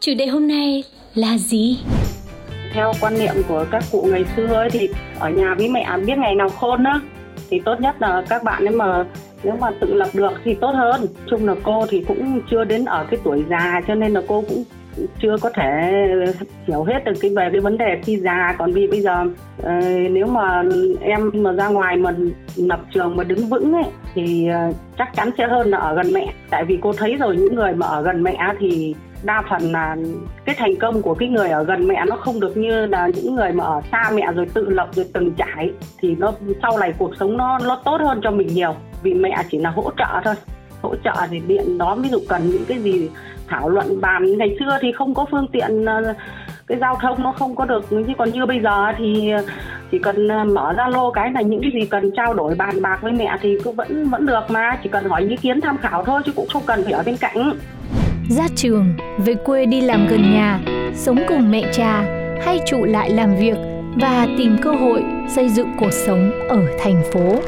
Chủ đề hôm nay là gì? Theo quan niệm của các cụ ngày xưa ấy, thì ở nhà với mẹ biết ngày nào khôn á, thì tốt nhất là các bạn ấy mà nếu mà tự lập được thì tốt hơn. Chung là cô thì cũng chưa đến ở cái tuổi già, cho nên là cô cũng chưa có thể hiểu hết được cái về cái vấn đề khi già. Còn vì bây giờ ờ, nếu mà em mà ra ngoài mà lập trường mà đứng vững ấy, thì ờ, chắc chắn sẽ hơn là ở gần mẹ. Tại vì cô thấy rồi, những người mà ở gần mẹ thì đa phần là cái thành công của cái người ở gần mẹ nó không được như là những người mà ở xa mẹ rồi tự lập rồi từng trải, thì nó sau này cuộc sống nó nó tốt hơn cho mình nhiều. Vì mẹ chỉ là hỗ trợ thôi. Hỗ trợ thì điện đó ví dụ cần những cái gì, thảo luận, bàn. Ngày xưa thì không có phương tiện ờ, cái giao thông nó không có được. Chứ còn như bây giờ thì chỉ cần ờ, mở Zalo cái là những cái gì cần trao đổi, bàn bạc với mẹ thì cũng vẫn vẫn được mà. Chỉ cần hỏi ý kiến tham khảo thôi chứ cũng không cần phải ở bên cạnh ra trường, về quê đi làm gần nhà, sống cùng mẹ cha hay trụ lại làm việc và tìm cơ hội xây dựng cuộc sống ở thành phố.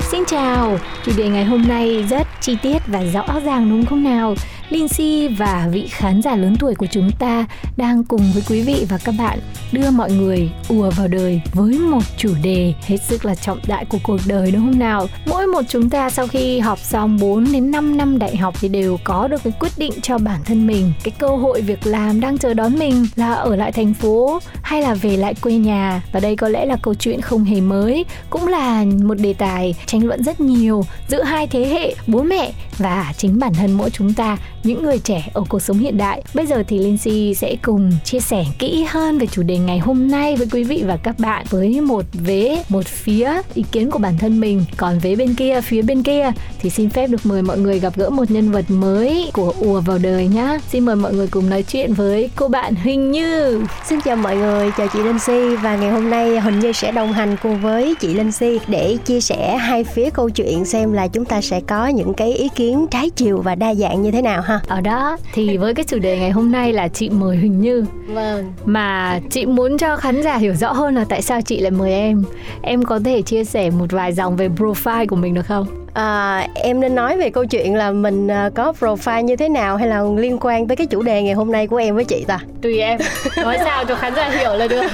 Xin chào, chủ đề ngày hôm nay rất chi tiết và rõ ràng đúng không nào? Lindsay và vị khán giả lớn tuổi của chúng ta đang cùng với quý vị và các bạn đưa mọi người ùa vào đời với một chủ đề hết sức là trọng đại của cuộc đời, đúng không nào? Mỗi một chúng ta sau khi học xong 4 đến 5 năm đại học thì đều có được cái quyết định cho bản thân mình. Cái cơ hội việc làm đang chờ đón mình là ở lại thành phố hay là về lại quê nhà. Và đây có lẽ là câu chuyện không hề mới, cũng là một đề tài tranh luận rất nhiều giữa hai thế hệ, bố mẹ và chính bản thân mỗi chúng ta những người trẻ ở cuộc sống hiện đại. Bây giờ thì Lindsay sẽ cùng chia sẻ kỹ hơn về chủ đề ngày hôm nay với quý vị và các bạn với một vế, một phía ý kiến của bản thân mình. Còn vế bên kia, phía bên kia thì xin phép được mời mọi người gặp gỡ một nhân vật mới của ùa vào đời nhá. Xin mời mọi người cùng nói chuyện với cô bạn Huỳnh Như. Xin chào mọi người, chào chị Linh Si và ngày hôm nay Huỳnh Như sẽ đồng hành cùng với chị Linh Si để chia sẻ hai phía câu chuyện xem là chúng ta sẽ có những cái ý kiến trái chiều và đa dạng như thế nào ha. Ở đó thì với cái chủ đề ngày hôm nay là chị mời Huỳnh Như Vâng. mà chị muốn cho khán giả hiểu rõ hơn là tại sao chị lại mời em. Em có thể chia sẻ một vài dòng về profile của mình được không? À, em nên nói về câu chuyện là mình à, có profile như thế nào hay là liên quan tới cái chủ đề ngày hôm nay của em với chị ta? Tùy em, nói sao cho khán giả hiểu là được.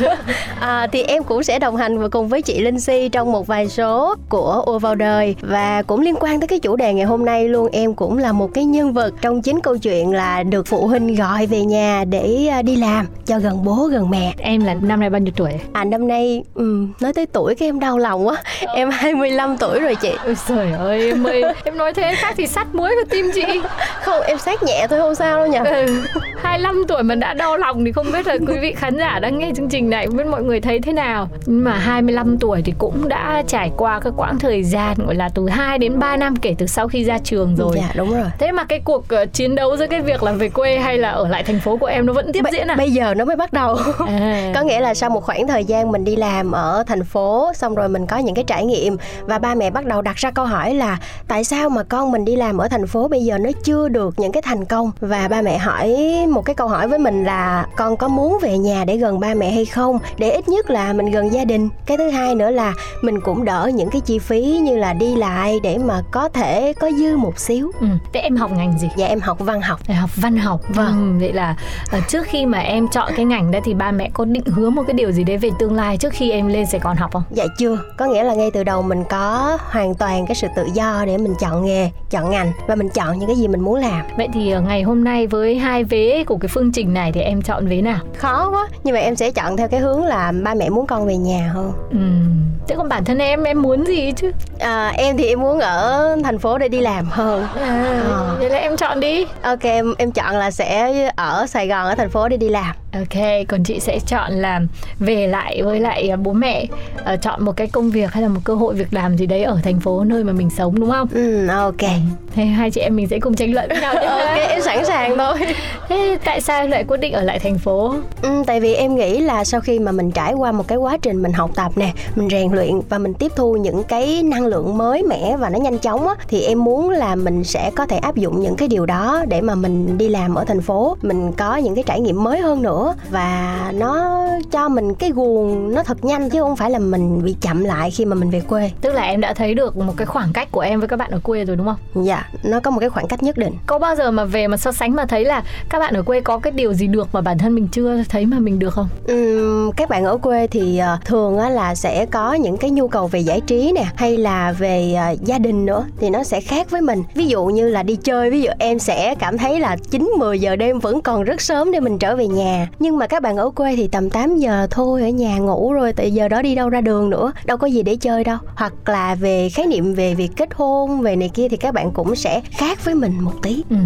À, thì em cũng sẽ đồng hành và cùng với chị Linh Si trong một vài số của Ua vào đời và cũng liên quan tới cái chủ đề ngày hôm nay luôn em cũng là một cái nhân vật trong chính câu chuyện là được phụ huynh gọi về nhà để à, đi làm cho gần bố gần mẹ. Em là năm nay bao nhiêu tuổi? À năm nay ừ, nói tới tuổi cái em đau lòng quá. Em 25 tuổi rồi chị. Ôi trời ơi em ơi, em nói thế khác thì sắt muối vào tim chị. Không em sát nhẹ thôi không sao đâu nhỉ. Ừ, 25 tuổi mà đã đau lòng thì không biết là quý vị khán giả đang nghe chương trình này không biết mọi người thấy thế nào. Nhưng mà 25 tuổi thì cũng đã trải qua cái quãng thời gian gọi là từ 2 đến 3 năm kể từ sau khi ra trường rồi. Dạ đúng rồi. Thế mà cái cuộc ờ, chiến đấu giữa cái việc là về quê hay là ở lại thành phố của em nó vẫn tiếp diễn à? Bây giờ nó mới bắt đầu. À. có nghĩa là sau một khoảng thời gian mình đi làm ở thành phố xong rồi mình có những cái trải nghiệm và ba mẹ bắt đầu đặt ra câu hỏi là tại sao mà con mình đi làm ở thành phố bây giờ nó chưa được những cái thành công và ba mẹ hỏi một cái câu hỏi với mình là con có muốn về nhà để gần ba mẹ hay không để ít nhất là mình gần gia đình cái thứ hai nữa là mình cũng đỡ những cái chi phí như là đi lại để mà có thể có dư một xíu Ừ. Thế em học ngành gì? dạ em học văn học Đại học văn học Vâng. ừ, vậy là ờ, trước khi mà em chọn cái ngành đó thì ba mẹ có định hướng một cái điều gì đấy về tương lai trước khi em lên Sài Gòn học không? Dạ chưa, có nghĩa là ngay từ đầu mình có hoàn toàn cái sự tự do để mình chọn nghề, chọn ngành và mình chọn những cái gì mình muốn làm. Vậy thì ờ, ngày hôm nay với hai vế của cái phương trình này thì em chọn vế nào? Khó quá, nhưng mà em sẽ chọn theo cái hướng là ba mẹ muốn con về nhà hơn. Ừ. Thế còn bản thân em em muốn gì chứ? À, em thì em muốn ở thành phố để đi làm hơn. À, Ờ. Vậy là em chọn đi. Ok, em, em chọn là sẽ ở Sài Gòn ở thành phố để đi làm. Ok, còn chị sẽ chọn là về lại với lại à, bố mẹ uh, chọn một cái công việc hay là một cơ hội việc làm gì đấy ở thành phố nơi mà mình sống đúng không? Ừ, ok. Thế hai chị em mình sẽ cùng tranh luận với nhau nhé. ok, em sẵn sàng thôi. Thế tại sao lại quyết định ở lại thành phố? Ừ, tại vì em nghĩ là sau khi mà mình trải qua một cái quá trình mình học tập nè, mình rèn luyện và mình tiếp thu những cái năng lượng mới mẻ và nó nhanh chóng á thì em muốn là mình sẽ có thể áp dụng những cái điều đó để mà mình đi làm ở thành phố, mình có những cái trải nghiệm mới hơn nữa và nó cho mình cái guồng nó thật nhanh chứ không phải là mình bị chậm lại khi mà mình về quê. Tức là em đã thấy được một cái khoảng cách của em với các bạn ở quê rồi đúng không? Dạ, nó có một cái khoảng cách nhất định. Có bao giờ mà về mà so sánh mà thấy là các bạn ở quê có cái điều gì được mà bản thân mình chưa thấy mà mình được không? Uhm, các bạn ở quê thì uh, thường là sẽ có những cái nhu cầu về giải trí nè hay là về uh, gia đình nữa thì nó sẽ khác với mình. Ví dụ như là đi chơi, ví dụ em sẽ cảm thấy là 9 10 giờ đêm vẫn còn rất sớm để mình trở về nhà. Nhưng mà các bạn ở quê thì tầm 8 giờ thôi ở nhà ngủ rồi tại giờ đó đi đâu ra đường nữa, đâu có gì để chơi đâu. Hoặc là về khái niệm về việc kết hôn về này kia thì các bạn cũng sẽ khác với mình một tí. Ừ.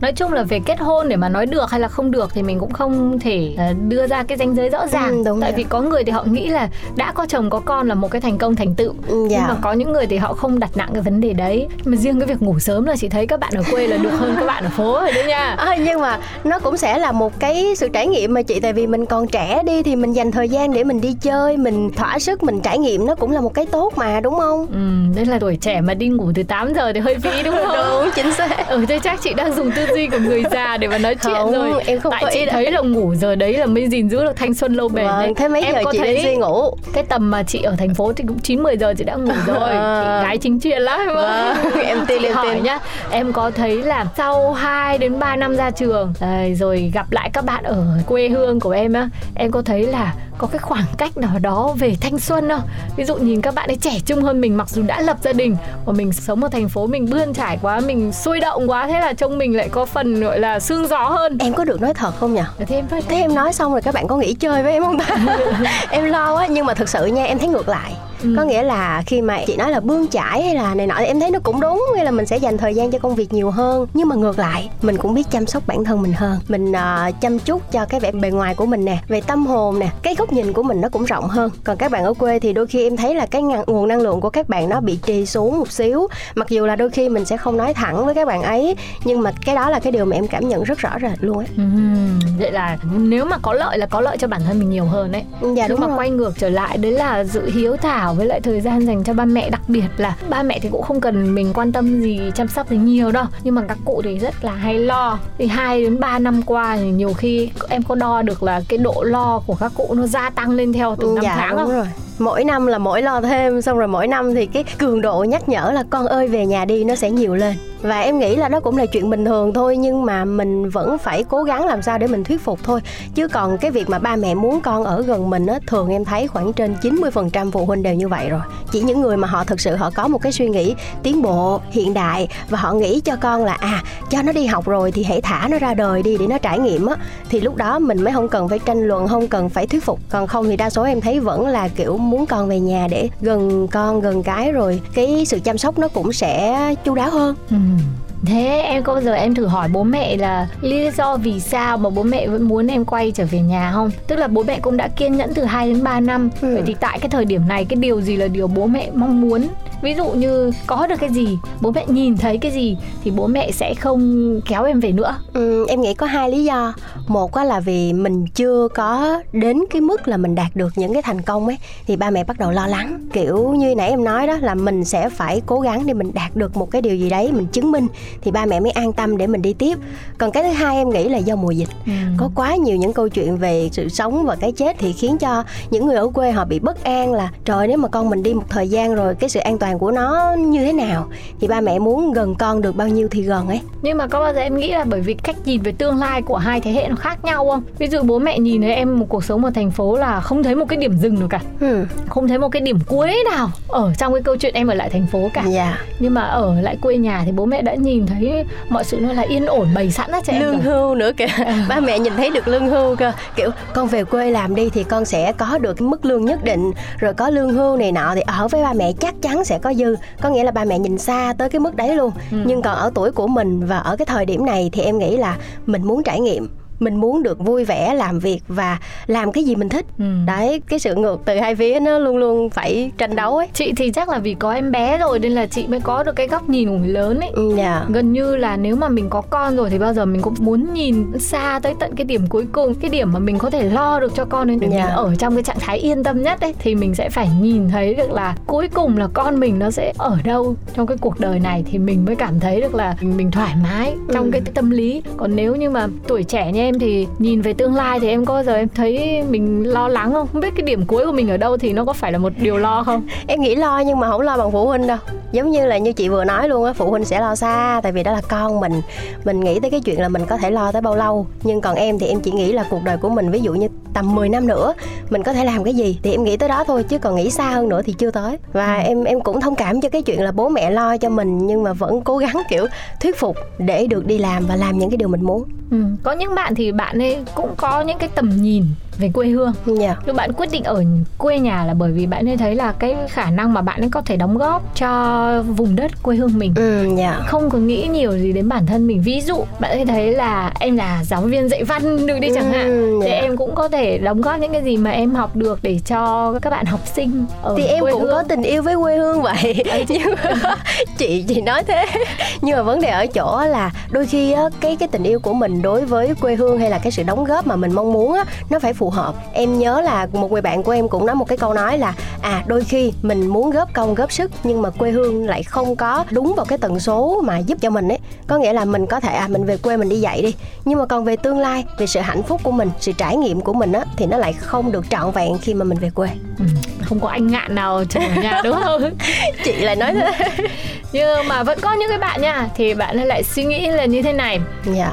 Nói chung là về kết hôn để mà nói được hay là không được thì mình cũng không thể uh, đưa ra cái danh giới rõ ràng. Ừ, đúng tại rồi. vì có người thì họ nghĩ là đã có chồng có con là một cái thành công thành tựu. Ừ, dạ. Nhưng mà có những người thì họ không đặt nặng cái vấn đề đấy. Mà riêng cái việc ngủ sớm là chị thấy các bạn ở quê là được hơn các bạn ở phố rồi đấy nha. À, nhưng mà nó cũng sẽ là một cái sự trải nghiệm mà chị tại vì mình còn trẻ đi thì mình dành thời gian để mình đi chơi mình thỏa sức mình trải nghiệm nó cũng là một cái tốt mà đúng không Ừ, đây là tuổi trẻ mà đi ngủ từ 8 giờ thì hơi phí đúng không? đúng chính xác Ừ thế chắc chị đang dùng tư duy của người già để mà nói chuyện Không, rồi em không Tại có ý chị đó. thấy là ngủ giờ đấy là mới gìn giữ được thanh xuân lâu bền đấy vâng thế mấy em giờ có chị thấy suy ngủ cái tầm mà chị ở thành phố thì cũng 9 10 giờ chị đã ngủ rồi À. chị gái chính chuyên lắm Vâng, em tin, em tin. nhá em có thấy là sau 2 đến 3 năm ra trường đấy, rồi gặp lại các bạn ở quê hương của em á em có thấy là có cái khoảng cách nào đó về thanh xuân không? Ví dụ nhìn các bạn ấy trẻ trung hơn mình mặc dù đã lập gia đình và mình sống ở thành phố mình bươn trải quá mình sôi động quá thế là trông mình lại có phần gọi là sương gió hơn. Em có được nói thật không nhỉ? Thế em nói thế em nói xong rồi các bạn có nghĩ chơi với em không ta? Em lo á nhưng mà thực sự nha em thấy ngược lại Ừ. có nghĩa là khi mà chị nói là bươn chải hay là này nọ thì em thấy nó cũng đúng nghĩa là mình sẽ dành thời gian cho công việc nhiều hơn. Nhưng mà ngược lại mình cũng biết chăm sóc bản thân mình hơn. Mình ờ, chăm chút cho cái vẻ bề ngoài của mình nè về tâm hồn nè cái góc nhìn của mình nó cũng rộng hơn. Còn các bạn ở quê thì đôi khi em thấy là cái nguồn năng lượng của các bạn nó bị trì xuống một xíu. Mặc dù là đôi khi mình sẽ không nói thẳng với các bạn ấy nhưng mà cái đó là cái điều mà em cảm nhận rất rõ rệt luôn ấy. Ừm, vậy là nếu mà có lợi là có lợi cho bản thân mình nhiều hơn đấy. Dạ nhưng mà rồi. quay ngược trở lại đấy là sự hiếu thảo với lại thời gian dành cho ba mẹ đặc biệt là ba mẹ thì cũng không cần mình quan tâm gì chăm sóc gì nhiều đâu. Nhưng mà các cụ thì rất là hay lo. Thì hai đến 3 năm qua thì nhiều khi em có đo được là cái độ lo của các cụ nó gia tăng lên theo từng năm dạ tháng đúng không? rồi mỗi năm là mỗi lo thêm, xong rồi mỗi năm thì cái cường độ nhắc nhở là con ơi, về nhà đi, nó sẽ nhiều lên. Và em nghĩ là đó cũng là chuyện bình thường thôi, nhưng mà mình vẫn phải cố gắng làm sao để mình thuyết phục thôi. Chứ còn cái việc mà ba mẹ muốn con ở gần mình á, thường em thấy khoảng trên 90% phụ huynh đều như vậy rồi. Chỉ những người mà họ thực sự họ có một cái suy nghĩ tiến bộ, hiện đại và họ nghĩ cho con là à cho nó đi học rồi thì hãy thả nó ra đời đi để nó trải nghiệm á. Thì lúc đó mình mới không cần phải tranh luận, không cần phải thuyết phục. Còn không thì đa số em thấy vẫn là kiểu muốn con về nhà để gần con gần cái rồi cái sự chăm sóc nó cũng sẽ chu đáo hơn Ừm. Thế em có bao giờ em thử hỏi bố mẹ là lý do vì sao mà bố mẹ vẫn muốn em quay trở về nhà không? Tức là bố mẹ cũng đã kiên nhẫn từ 2 đến 3 năm. Ừ. Vậy thì tại cái thời điểm này cái điều gì là điều bố mẹ mong muốn? Ví dụ như có được cái gì, bố mẹ nhìn thấy cái gì thì bố mẹ sẽ không kéo em về nữa. Ừ, em nghĩ có hai lý do. Một á là vì mình chưa có đến cái mức là mình đạt được những cái thành công ấy thì ba mẹ bắt đầu lo lắng. Kiểu như nãy em nói đó là mình sẽ phải cố gắng để mình đạt được một cái điều gì đấy mình chứng minh thì ba mẹ mới an tâm để mình đi tiếp. Còn cái thứ hai em nghĩ là do mùa dịch. Có quá nhiều những câu chuyện về sự sống và cái chết thì khiến cho những người ở quê họ bị bất an là trời nếu mà con mình đi một thời gian rồi cái sự an toàn của nó như thế nào? Thì ba mẹ muốn gần con được bao nhiêu thì gần ấy. Nhưng mà có bao giờ em nghĩ là bởi vì cách nhìn về tương lai của hai thế hệ nó khác nhau không? Ví dụ bố mẹ nhìn thấy em một cuộc sống ở thành phố là không thấy một cái điểm dừng nào cả. Ừ. Không thấy một cái điểm cuối nào ở trong cái câu chuyện em ở lại thành phố cả. Dạ. Nhưng mà ở lại quê nhà thì bố mẹ đã nhìn thấy mọi sự nó là yên ổn bày sẵn á trẻ em lương rồi. hưu nữa kìa. Ba mẹ nhìn thấy được lương hưu cơ. Kiểu con về quê làm đi thì con sẽ có được cái mức lương nhất định. Rồi có lương hưu này nọ thì ở với ba mẹ chắc chắn sẽ có dư. Có nghĩa là ba mẹ nhìn xa tới cái mức đấy luôn. Ừ. nhưng còn ở tuổi của mình và ở cái thời điểm này thì em nghĩ là mình muốn trải nghiệm mình muốn được vui vẻ làm việc và làm cái gì mình thích Ừ. đấy cái sự ngược từ hai phía nó luôn luôn phải tranh đấu ấy chị thì chắc là vì có em bé rồi nên là chị mới có được cái góc nhìn của người lớn ấy Ừ, dạ gần như là nếu mà mình có con rồi thì bao giờ mình cũng muốn nhìn xa tới tận cái điểm cuối cùng cái điểm mà mình có thể lo được cho con ấy để Dạ. mình ở trong cái trạng thái yên tâm nhất ấy thì mình sẽ phải nhìn thấy được là cuối cùng là con mình nó sẽ ở đâu trong cái cuộc đời này thì mình mới cảm thấy được là mình, mình thoải mái trong Ừ. cái tâm lý còn nếu như mà tuổi trẻ như em thì nhìn về tương lai thì em có giờ em thấy mình lo lắng không? Không biết cái điểm cuối của mình ở đâu thì nó có phải là một điều lo không? Em nghĩ lo nhưng mà không lo bằng phụ huynh đâu. Giống như là như chị vừa nói luôn á, phụ huynh sẽ lo xa, tại vì đó là con mình. Mình nghĩ tới cái chuyện là mình có thể lo tới bao lâu. Nhưng còn em thì em chỉ nghĩ là cuộc đời của mình, ví dụ như tầm 10 năm nữa mình có thể làm cái gì? Thì em nghĩ tới đó thôi chứ còn nghĩ xa hơn nữa thì chưa tới. Và em em cũng thông cảm cho cái chuyện là bố mẹ lo cho mình nhưng mà vẫn cố gắng kiểu thuyết phục để được đi làm và làm những cái điều mình muốn. Ừ. có những bạn thì bạn ấy cũng có những cái tầm nhìn về quê hương. Dạ. Nhưng bạn quyết định ở quê nhà là bởi vì bạn ấy thấy là cái khả năng mà bạn ấy có thể đóng góp cho vùng đất quê hương mình. Ừ dạ. Không có nghĩ nhiều gì đến bản thân mình. Ví dụ bạn ấy thấy là em là giáo viên dạy văn được đi chẳng hạn Ừ, thì dạ. em cũng có thể đóng góp những cái gì mà em học được để cho các bạn học sinh ở thì em cũng hương. có tình yêu với quê hương vậy. Nhưng chị chị nói thế. Nhưng mà vấn đề ở chỗ là đôi khi á, cái cái tình yêu của mình đối với quê hương hay là cái sự đóng góp mà mình mong muốn á, nó phải phù hợp. Em nhớ là một người bạn của em cũng nói một cái câu nói là à đôi khi mình muốn góp công góp sức nhưng mà quê hương lại không có đúng vào cái tần số mà giúp cho mình ấy. Có nghĩa là mình có thể à mình về quê mình đi dạy đi nhưng mà còn về tương lai về sự hạnh phúc của mình sự trải nghiệm của mình á thì nó lại không được trọn vẹn khi mà mình về quê. Ừ. không có anh ngạn nào chờ ở nhà đúng không? Chị lại nói thế. Nhưng mà vẫn có những cái bạn nha thì bạn ấy lại suy nghĩ là như thế này. Dạ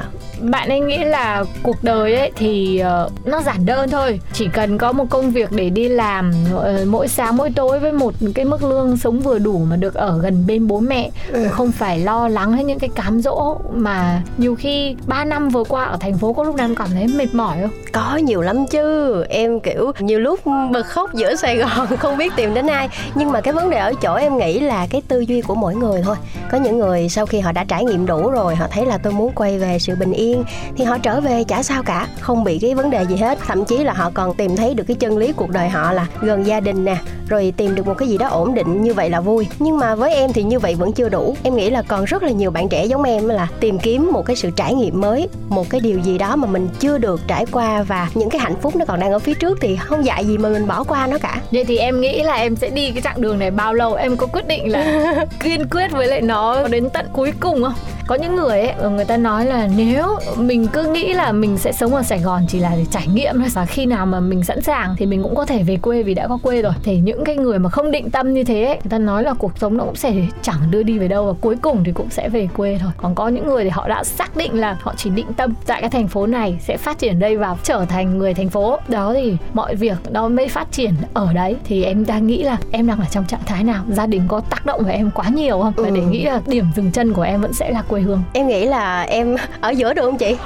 bạn ấy nghĩ là cuộc đời ấy thì ờ, nó giản đơn thôi. Chỉ cần có một công việc để đi làm ờ, mỗi sáng mỗi tối với một cái mức lương sống vừa đủ mà được ở gần bên bố mẹ Ừ. không phải lo lắng hay những cái cám dỗ mà nhiều khi 3 năm vừa qua ở thành phố có lúc nào cảm thấy mệt mỏi không? Có nhiều lắm chứ. Em kiểu nhiều lúc bật khóc giữa sài gòn không biết tìm đến ai. Nhưng mà cái vấn đề ở chỗ em nghĩ là cái tư duy của mỗi người thôi. Có những người sau khi họ đã trải nghiệm đủ rồi họ thấy là tôi muốn quay về sự bình yên thì họ trở về chả sao cả không bị cái vấn đề gì hết. Thậm chí là họ còn tìm thấy được cái chân lý cuộc đời họ là gần gia đình nè rồi tìm được một cái gì đó ổn định như vậy là vui. Nhưng mà với em thì như vậy vẫn chưa đủ. Em nghĩ là còn rất là nhiều bạn trẻ giống em là tìm kiếm một cái sự trải nghiệm mới một cái điều gì đó mà mình chưa được trải qua và những cái hạnh phúc nó còn đang ở phía trước thì không dạy gì mà mình bỏ qua nó cả. Vậy thì em nghĩ là em sẽ đi cái chặng đường này bao lâu? Em có quyết định là kiên quyết với lại nó đến tận cuối cùng không có những người ấy người ta nói là nếu mình cứ nghĩ là mình sẽ sống ở Sài Gòn chỉ là để trải nghiệm thôi và khi nào mà mình sẵn sàng thì mình cũng có thể về quê vì đã có quê rồi. Thì những cái người mà không định tâm như thế ấy, người ta nói là cuộc sống nó cũng sẽ chẳng đưa đi về đâu và cuối cùng thì cũng sẽ về quê thôi. Còn có những người thì họ đã xác định là họ chỉ định tâm tại cái thành phố này sẽ phát triển đây và trở thành người thành phố. Đó thì mọi việc nó mới phát triển ở đấy. Thì em đang nghĩ là em đang ở trong trạng thái nào? Gia đình có tác động vào em quá nhiều không? Và Ừ. để nghĩ là điểm dừng chân của em vẫn sẽ là quê hương? Em nghĩ là em ở giữa được không chị?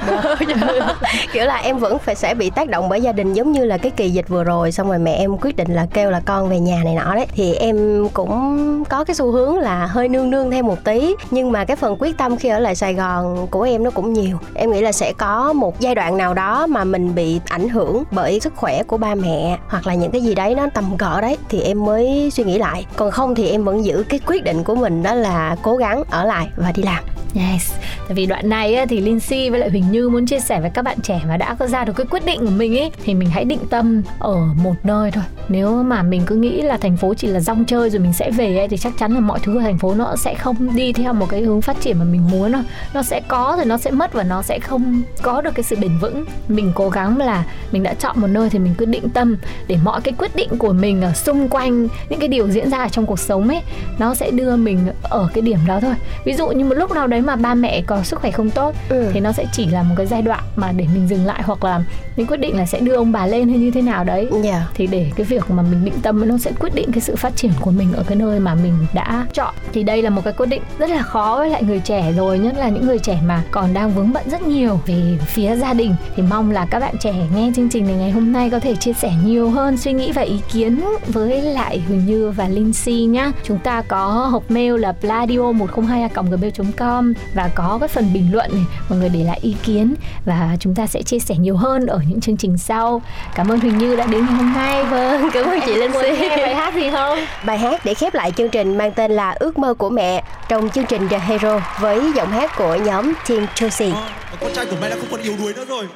Kiểu là em vẫn phải sẽ bị tác động bởi gia đình giống như là cái kỳ dịch vừa rồi xong rồi mẹ em quyết định là kêu là con về nhà này nọ đấy. Thì em cũng có cái xu hướng là hơi nương nương thêm một tí nhưng mà cái phần quyết tâm khi ở lại sài gòn của em nó cũng nhiều. Em nghĩ là sẽ có một giai đoạn nào đó mà mình bị ảnh hưởng bởi sức khỏe của ba mẹ hoặc là những cái gì đấy nó tầm cỡ đấy thì em mới suy nghĩ lại. Còn không thì em vẫn giữ cái quyết định của mình đó là cố gắng ở lại và đi làm Yes, tại vì đoạn này á, thì Lindsay với lại Huỳnh Như muốn chia sẻ với các bạn trẻ mà đã có ra được cái quyết định của mình ấy thì mình hãy định tâm ở một nơi thôi. Nếu mà mình cứ nghĩ là thành phố chỉ là rong chơi rồi mình sẽ về ấy thì chắc chắn là mọi thứ ở thành phố nó sẽ không đi theo một cái hướng phát triển mà mình muốn đâu. Nó sẽ có rồi nó sẽ mất và nó sẽ không có được cái sự bền vững. Mình cố gắng là mình đã chọn một nơi thì mình cứ định tâm để mọi cái quyết định của mình ở xung quanh những cái điều diễn ra ở trong cuộc sống ấy nó sẽ đưa mình ở cái điểm đó thôi. Ví dụ như một lúc nào đấy mà ba mẹ có sức khỏe không tốt Ừ. thì nó sẽ chỉ là một cái giai đoạn mà để mình dừng lại hoặc là mình quyết định là sẽ đưa ông bà lên hay như thế nào đấy. Dạ. Thì để cái việc mà mình định tâm nó sẽ quyết định cái sự phát triển của mình ở cái nơi mà mình đã chọn. Thì đây là một cái quyết định rất là khó với lại người trẻ rồi nhất là những người trẻ mà còn đang vướng bận rất nhiều về phía gia đình. Thì mong là các bạn trẻ nghe chương trình này ngày hôm nay có thể chia sẻ nhiều hơn suy nghĩ và ý kiến với lại Huỳnh Như và Linh Si nhá. Chúng ta có hộp mail là pladio 102 gmail com và có cái phần bình luận này mọi người để lại ý kiến và chúng ta sẽ chia sẻ nhiều hơn ở những chương trình sau. Cảm ơn Huỳnh Như đã đến ngày hôm nay. Vâng cảm ơn chị Linh Si bài hát gì không? Bài hát để khép lại chương trình mang tên là ước mơ của mẹ trong chương trình The Hero với giọng hát của nhóm Team Chelsea. À, con trai của mẹ đã không còn yếu đuối nữa rồi.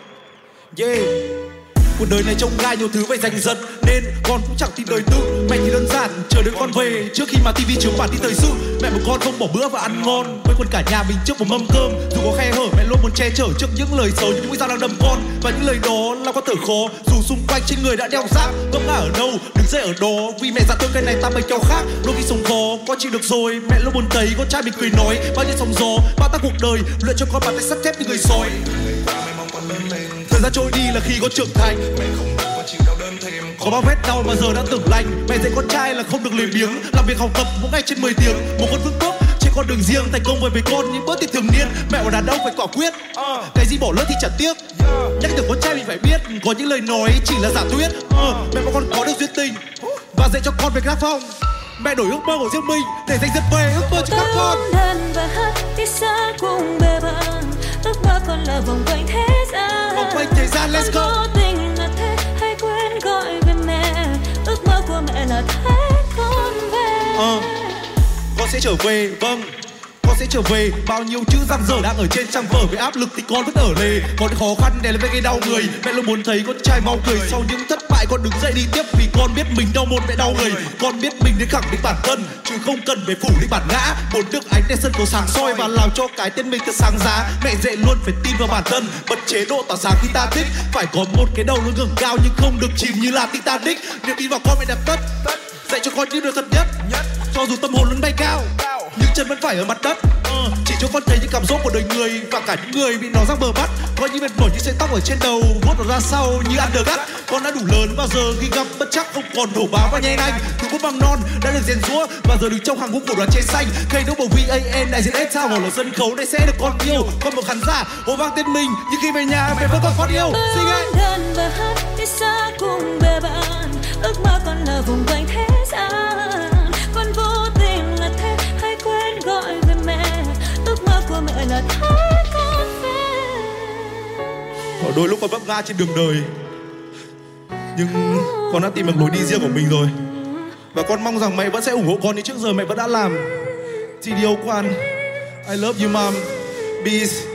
Yeah cuộc đời này trông gai, nhiều thứ phải giành giật. Nên con cũng chẳng tin đời tự mẹ thì đơn giản, chờ đợi con về. Trước khi mà tivi chiếu bản tin thời sự, mẹ một con không bỏ bữa và ăn ngon. Quây quần cả nhà mình trước một mâm cơm. Dù có khe hở, mẹ luôn muốn che chở trước những lời xấu, những mũi dao đang đâm con. Và những lời đó là có thở khó. Dù xung quanh trên người đã đeo giáp vấp ngã ở đâu, đứng dậy ở đó. Vì mẹ dặn tôi cái này ta mấy kéo khác. Đôi khi sống khó, con chịu được rồi. Mẹ luôn buồn thấy con trai mình cười nói. Bao nhiêu sóng gió, bao ta cuộc đời. Luyện cho con bàn tay sắt thép như người sói thời gian trôi đi là khi con trưởng thành. Mẹ không đâu và chịu đau đơn thêm. Có bao vết đau mà giờ đã tưởng lành. Mẹ dạy con trai là không được lười biếng. Làm việc học tập mỗi ngày trên 10 tiếng. Một con vững bước trên con đường riêng. Thành công với với con những bữa tiệc thường niên. Mẹ là đàn ông phải quả quyết. Cái gì bỏ lỡ thì chẳng tiếc. Nhắc nhở con trai mình phải biết có những lời nói chỉ là giả tuyết mẹ mà con có được duyên tình và dạy cho con về tác phong. Mẹ đổi ước mơ của riêng mình để giành giật về ước mơ cho các con. Và hát đi xa cùng bề bạn ước mơ còn là vòng quanh thế gian. Vòng quanh thời gian let's go. vô tình là thế hay quên gọi về mẹ. Ước mơ của mẹ là thế con về. Ờ con sẽ trở về vâng sẽ trở về. Bao nhiêu chữ răng dở đang ở trên trang vở với áp lực thì con vẫn ở lề có những khó khăn để lên cái đau người. Mẹ luôn muốn thấy con trai mau cười. Sau những thất bại con đứng dậy đi tiếp vì con biết mình đau một mẹ đau người. Con biết mình đến khẳng định bản thân, chứ không cần phải phủ đi bản ngã. Một nước ánh đèn sân khấu sáng soi và làm cho cái tên mình thật sáng giá. Mẹ dạy luôn phải tin vào bản thân bật chế độ tỏa sáng khi ta thích. Phải có một cái đầu luôn ngẩng cao nhưng không được chìm như là titanic. Niềm tin vào con mẹ đẹp tất dạy cho con những điều thật nhất. Cho dù tâm hồn luôn bay cao, nhưng chân vẫn phải ở mặt đất. Ờ, chỉ cho con thấy những cảm xúc của đời người và cả những người bị nó răng bờ bắt có những mệt mỏi những sợi tóc ở trên đầu, vuốt nó ra sau như ăn được gắt con đã đủ lớn và giờ khi gặp bất chắc không còn đổ báo và nhanh anh từ bút bằng non đã được rèn rũa và giờ đứng trong hàng ngũ của đoàn trên xanh. Cây đỗ bầu van đại diện S sao ở sân khấu đây sẽ được con yêu. Con một khán giả hô vang tên mình, nhưng khi về nhà mẹ vẫn còn con yêu. Xin anh và hát đi xa cùng bè bạn, ước mơ còn là vùng quanh thế gian con vô tình là thế hay quên gọi về mẹ ước mơ của mẹ là thấy con về ở đôi lúc con vấp ngã trên đường đời nhưng con đã tìm được lối đi riêng của mình rồi và con mong rằng mẹ vẫn sẽ ủng hộ con như trước giờ mẹ vẫn đã làm chị yêu con I love you mom peace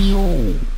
em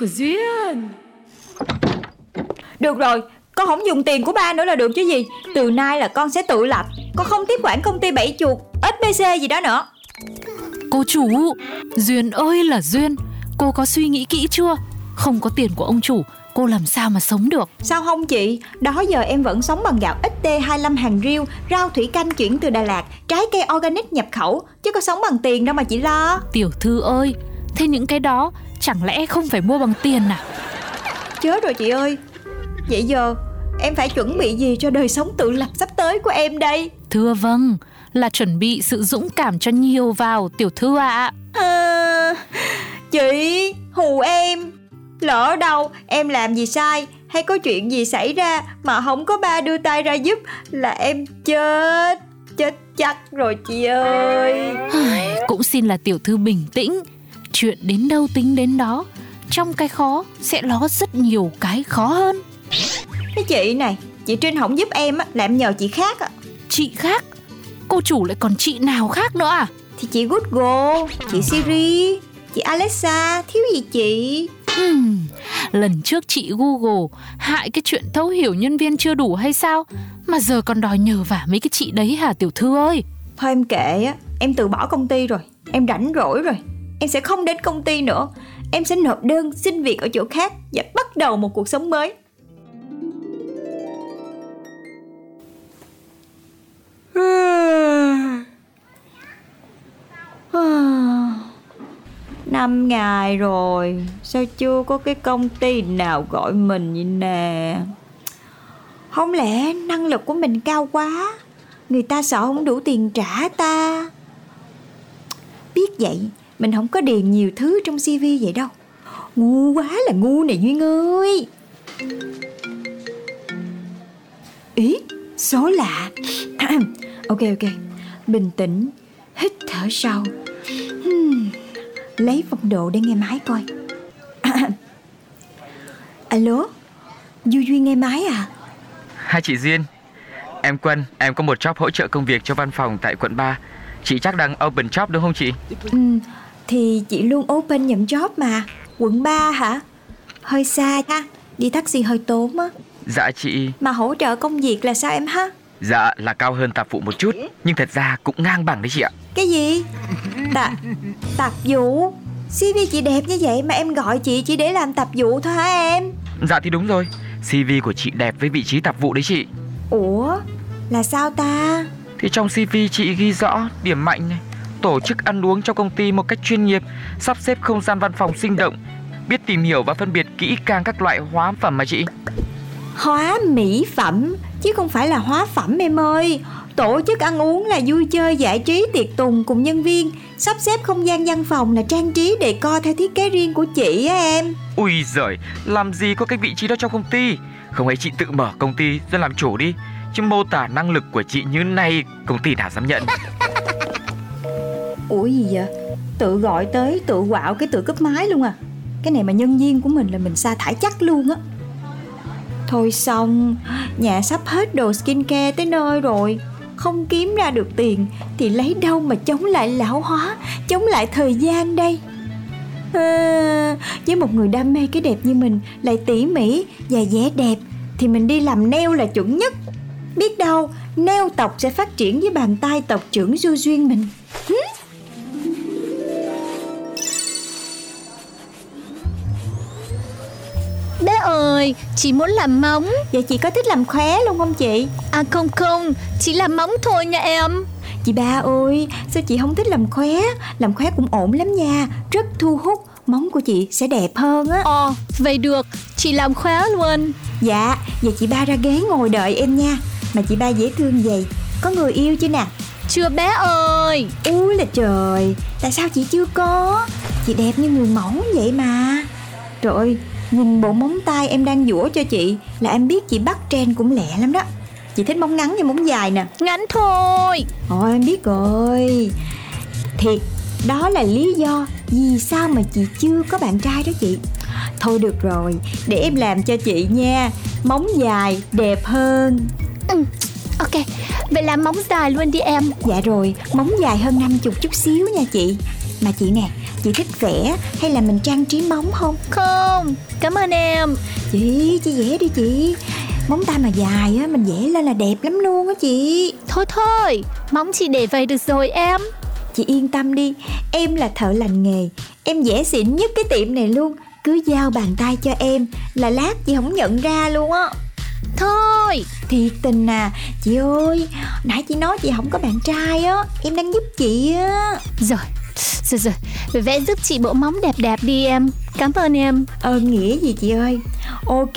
của duyên. Được rồi, con không dùng tiền của ba nữa là được chứ gì. Từ nay là con sẽ tự lập Con không tiếp quản công ty bảy chuột SBC gì đó nữa. Cô chủ, Duyên ơi là Duyên Cô có suy nghĩ kỹ chưa? Không có tiền của ông chủ Cô làm sao mà sống được? Sao không chị? Đó giờ em vẫn sống bằng gạo XT25 hàng riêu Rau thủy canh chuyển từ Đà Lạt Trái cây organic nhập khẩu Chứ có sống bằng tiền đâu mà chị lo. Tiểu thư ơi Thế những cái đó chẳng lẽ không phải mua bằng tiền à? Chết rồi chị ơi. Vậy giờ em phải chuẩn bị gì cho đời sống tự lập sắp tới của em đây? Thưa vâng, là chuẩn bị sự dũng cảm cho nhiều vào tiểu thư ạ. à, Chị hù em. Lỡ đâu em làm gì sai? Hay có chuyện gì xảy ra Mà không có ba đưa tay ra giúp Là em chết Chết chắc rồi chị ơi. Cũng xin là tiểu thư bình tĩnh, chuyện đến đâu tính đến đó. Trong cái khó sẽ ló rất nhiều cái khó hơn. Cái chị này Chị Trinh không giúp em á Là em nhờ chị khác á Chị khác, cô chủ lại còn chị nào khác nữa à? Thì chị Google Chị Siri Chị Alexa Thiếu gì chị Hmm, lần trước chị Google hại cái chuyện thấu hiểu nhân viên chưa đủ hay sao Mà giờ còn đòi nhờ vả mấy cái chị đấy hả tiểu thư ơi Thôi em kệ á Em từ bỏ công ty rồi Em rảnh rỗi rồi Em sẽ không đến công ty nữa. Em sẽ nộp đơn xin việc ở chỗ khác Và bắt đầu một cuộc sống mới. Năm ngày rồi Sao chưa có cái công ty nào gọi mình vậy nè? Không lẽ năng lực của mình cao quá? Người ta sợ không đủ tiền trả ta? Biết vậy Mình không có điền nhiều thứ trong CV vậy đâu. Ngu quá là ngu nè Duyên ơi. Ý Số lạ. Ok ok. Bình tĩnh Hít thở sâu. Hmm, Lấy phong độ để nghe máy coi. Alo Du Duyên nghe máy à? Hai chị Duyên. Em Quân, em có một job hỗ trợ công việc cho văn phòng tại quận 3 Chị chắc đang open job đúng không chị? ừ, Thì chị luôn open nhận job mà. Quận 3 hả? Hơi xa ha Đi taxi hơi tốn á. Dạ chị. Mà hỗ trợ công việc là sao em ha? Dạ là cao hơn tạp vụ một chút. Nhưng thật ra cũng ngang bằng đấy chị ạ. Cái gì? Tạp Tạp vụ. CV chị đẹp như vậy mà em gọi chị chỉ để làm tạp vụ thôi hả em? Dạ thì đúng rồi. CV của chị đẹp với vị trí tạp vụ đấy chị. Ủa? Là sao ta? Thì trong CV chị ghi rõ điểm mạnh này Tổ chức ăn uống cho công ty một cách chuyên nghiệp Sắp xếp không gian văn phòng sinh động Biết tìm hiểu và phân biệt kỹ càng các loại hóa phẩm mà chị. Hóa mỹ phẩm Chứ không phải là hóa phẩm em ơi. Tổ chức ăn uống là vui chơi giải trí tiệc tùng cùng nhân viên. Sắp xếp không gian văn phòng là trang trí đề co theo thiết kế riêng của chị á em. Ui giời, làm gì có cái vị trí đó trong công ty? Không ấy chị tự mở công ty ra làm chủ đi Chứ mô tả năng lực của chị như này Công ty nào dám nhận Ủa gì vậy? Tự gọi tới tự quạo cái tự cấp máy luôn à. Cái này mà nhân viên của mình là mình sa thải chắc luôn á. Thôi xong Nhà sắp hết đồ skincare tới nơi rồi. Không kiếm ra được tiền Thì lấy đâu mà chống lại lão hóa Chống lại thời gian đây. À, Với một người đam mê cái đẹp như mình Lại tỉ mỉ và vẻ đẹp Thì mình đi làm nail là chuẩn nhất. Biết đâu nail tộc sẽ phát triển với bàn tay tộc trưởng du duyên mình. Hmm. Ơi, chị muốn làm móng Vậy chị có thích làm khóe luôn không chị? À không không, chỉ làm móng thôi nha em Chị ba ơi, sao chị không thích làm khóe? Làm khóe cũng ổn lắm nha, rất thu hút Móng của chị sẽ đẹp hơn á Ồ, vậy được, chị làm khóe luôn Dạ, vậy chị ba ra ghế ngồi đợi em nha Mà chị ba dễ thương vậy Có người yêu chưa nè? Chưa bé ơi Úi là trời, tại sao chị chưa có? Chị đẹp như người mẫu vậy mà Trời ơi, nhìn bộ móng tay em đang dũa cho chị Là em biết chị bắt trend cũng lẹ lắm đó. Chị thích móng ngắn hay móng dài nè? Ngắn thôi. Ôi em biết rồi. Thiệt Đó là lý do Vì sao mà chị chưa có bạn trai đó chị. Thôi được rồi Để em làm cho chị nha. Móng dài đẹp hơn. Ừ, Ok, vậy làm móng dài luôn đi em. Dạ rồi Móng dài hơn 50 chút xíu nha chị. Mà chị nè Chị thích vẽ hay là mình trang trí móng không? Không, cảm ơn em. Chị, chị vẽ đi chị. Móng tay mà dài á Mình vẽ lên là đẹp lắm luôn á chị. Thôi thôi, móng chị để vậy được rồi em. Chị yên tâm đi Em là thợ lành nghề. Em vẽ xịn nhất cái tiệm này luôn. Cứ giao bàn tay cho em Là lát chị không nhận ra luôn á. Thôi, Thiệt tình à Chị ơi. Nãy chị nói chị không có bạn trai á Em đang giúp chị á. Rồi, rồi rồi. Vẽ giúp chị bộ móng đẹp đẹp đi em. Cảm ơn em. Ơn nghĩa gì chị ơi? Ok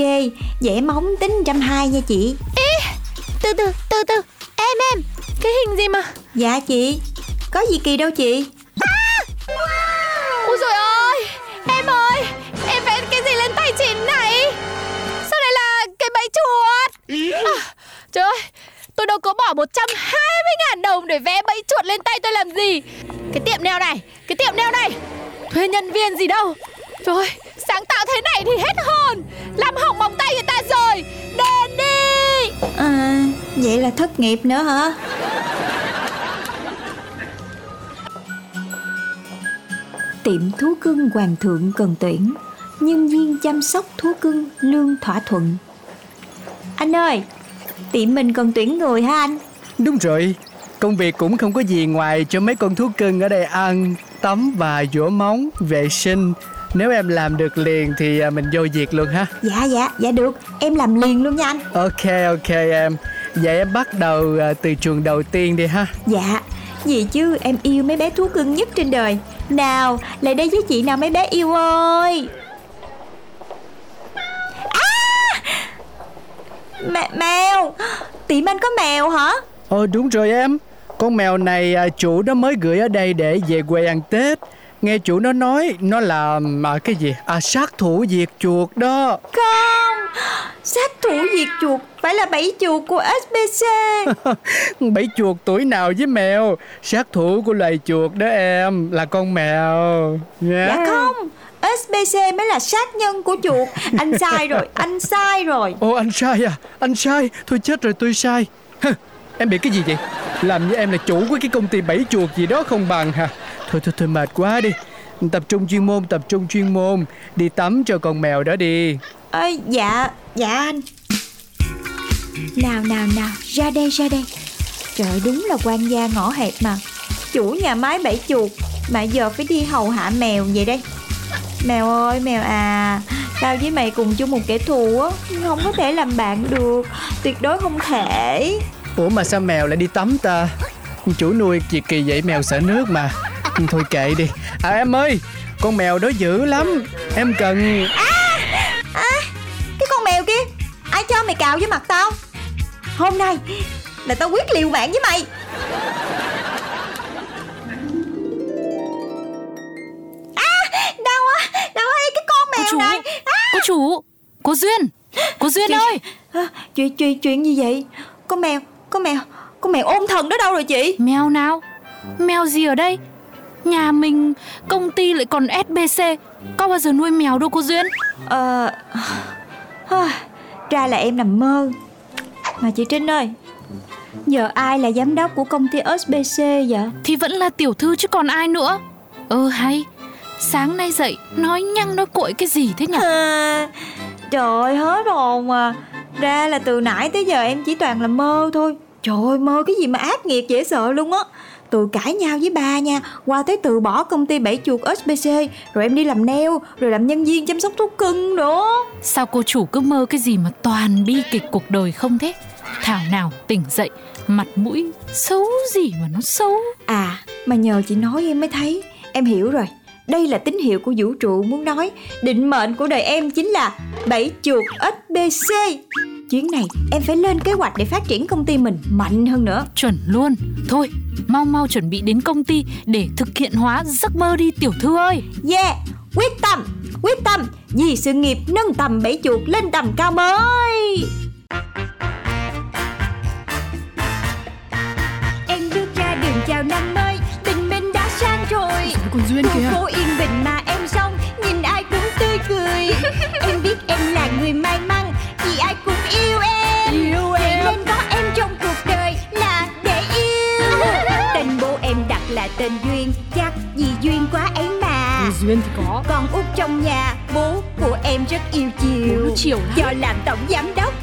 Vẽ móng tính 120 nha chị. Từ từ từ từ. Em em Cái hình gì mà? Dạ chị. Có gì kỳ đâu chị. Ôi rồi ơi! Em ơi Em vẽ cái gì lên tay chị này? Sao lại là cái bẫy chuột? À, Trời ơi đâu có bỏ 120 ngàn đồng để vẽ bẫy chuột lên tay tôi làm gì? Cái tiệm nail này, Cái tiệm nail này. Thuê nhân viên gì đâu. Trời ơi Sáng tạo thế này thì hết hồn. Làm hỏng móng tay người ta rồi. Đền đi. À Vậy là thất nghiệp nữa hả? Tiệm thú cưng Hoàng thượng cần tuyển, Nhân viên chăm sóc thú cưng lương thỏa thuận. Anh ơi Tiệm mình cần tuyển người hả anh Đúng rồi, công việc cũng không có gì ngoài cho mấy con thú cưng ở đây ăn, tắm và dũa móng, vệ sinh. Nếu em làm được liền thì à, mình vô việc luôn ha. Dạ dạ dạ được Em làm liền luôn nha anh Ok ok em. Vậy em bắt đầu à, từ chuồng đầu tiên đi ha. Dạ Gì chứ em yêu mấy bé thú cưng nhất trên đời Nào lại đây với chị nào mấy bé yêu ơi Mẹ, Mèo Tiệm anh có mèo hả Ồ đúng rồi em. Con mèo này à, chủ nó mới gửi ở đây để về quê ăn Tết. Nghe chủ nó nói nó là à, cái gì? À sát thủ diệt chuột đó. Không Sát thủ diệt chuột Phải là bẫy chuột của SBC Bẫy chuột tuổi nào với mèo? Sát thủ của loài chuột đó em là con mèo. Nhá. Dạ không SBC mới là sát nhân của chuột Anh sai rồi Anh sai rồi. Ồ anh sai à? Anh sai Thôi chết rồi tôi sai. Hừ, Em bị cái gì vậy? Làm như em là chủ của cái công ty bẫy chuột gì đó không bằng hả? Thôi thôi thôi mệt quá đi. Tập trung chuyên môn Tập trung chuyên môn. Đi tắm cho con mèo đó đi. À, Dạ Dạ anh. Nào nào nào Ra đây ra đây. Trời đúng là quan gia ngõ hẹp mà. Chủ nhà máy bẫy chuột. Mà giờ phải đi hầu hạ mèo vậy đây Mèo ơi mèo à. Tao với mày cùng chung một kẻ thù á Không có thể làm bạn được. Tuyệt đối không thể. Ủa mà sao mèo lại đi tắm ta? Chủ nuôi chị kỳ vậy mèo sợ nước mà. Thôi kệ đi. À em ơi Con mèo đó dữ lắm. Em cần Cái con mèo kia Ai cho mày cào với mặt tao? Hôm nay Là tao quyết liều mạng với mày chủ. Cô Duyên Cô Duyên Chị- ơi. À, Chuyện chuyện chuyện gì vậy? Con mèo Con mèo Con mèo ôm thần đó đâu rồi chị? Mèo nào? Mèo gì ở đây? Nhà mình Công ty lại còn SBC Có bao giờ nuôi mèo đâu cô Duyên? Ờ à, Ra là em nằm mơ. Mà chị Trinh ơi Giờ ai là giám đốc của công ty SBC vậy? Thì vẫn là tiểu thư chứ còn ai nữa. Ơ hay Sáng nay dậy Nói nhăng nói cội cái gì thế nhỉ? À, Trời ơi hết hồn mà. Ra là từ nãy tới giờ em chỉ toàn là mơ thôi. Trời ơi mơ cái gì mà ác nghiệt dễ sợ luôn á. Từ cãi nhau với ba nha Qua tới từ bỏ công ty bẫy chuột SBC Rồi em đi làm nail Rồi làm nhân viên chăm sóc thú cưng nữa. Sao cô chủ cứ mơ cái gì mà toàn bi kịch cuộc đời không thế? Thảo nào tỉnh dậy Mặt mũi xấu gì mà nó xấu. À mà nhờ chị nói em mới thấy. Em hiểu rồi Đây là tín hiệu của vũ trụ muốn nói. Định mệnh của đời em chính là Bẫy chuột SBC Chuyến này em phải lên kế hoạch để phát triển công ty mình mạnh hơn nữa. Chuẩn luôn. Thôi mau mau chuẩn bị đến công ty Để thực hiện hóa giấc mơ đi tiểu thư ơi. Yeah Quyết tâm Quyết tâm. Vì sự nghiệp nâng tầm bẫy chuột lên tầm cao mới. Em bước ra đường chào năm mới sang rồi Còn Duyên Khu phố yên bình mà em xong Nhìn ai cũng tươi cười. Em biết em là người may mắn Vì ai cũng yêu em. Yêu em. nên có em trong cuộc đời Là để yêu. Tên bố em đặt là tên Duyên Chắc vì duyên quá ấy mà. Duyên thì có. Con út trong nhà Bố của em rất yêu chiều. Bố chiều lắm. Do làm tổng giám đốc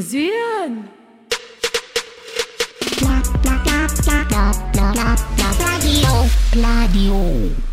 chuyện của duyên Radio. Radio.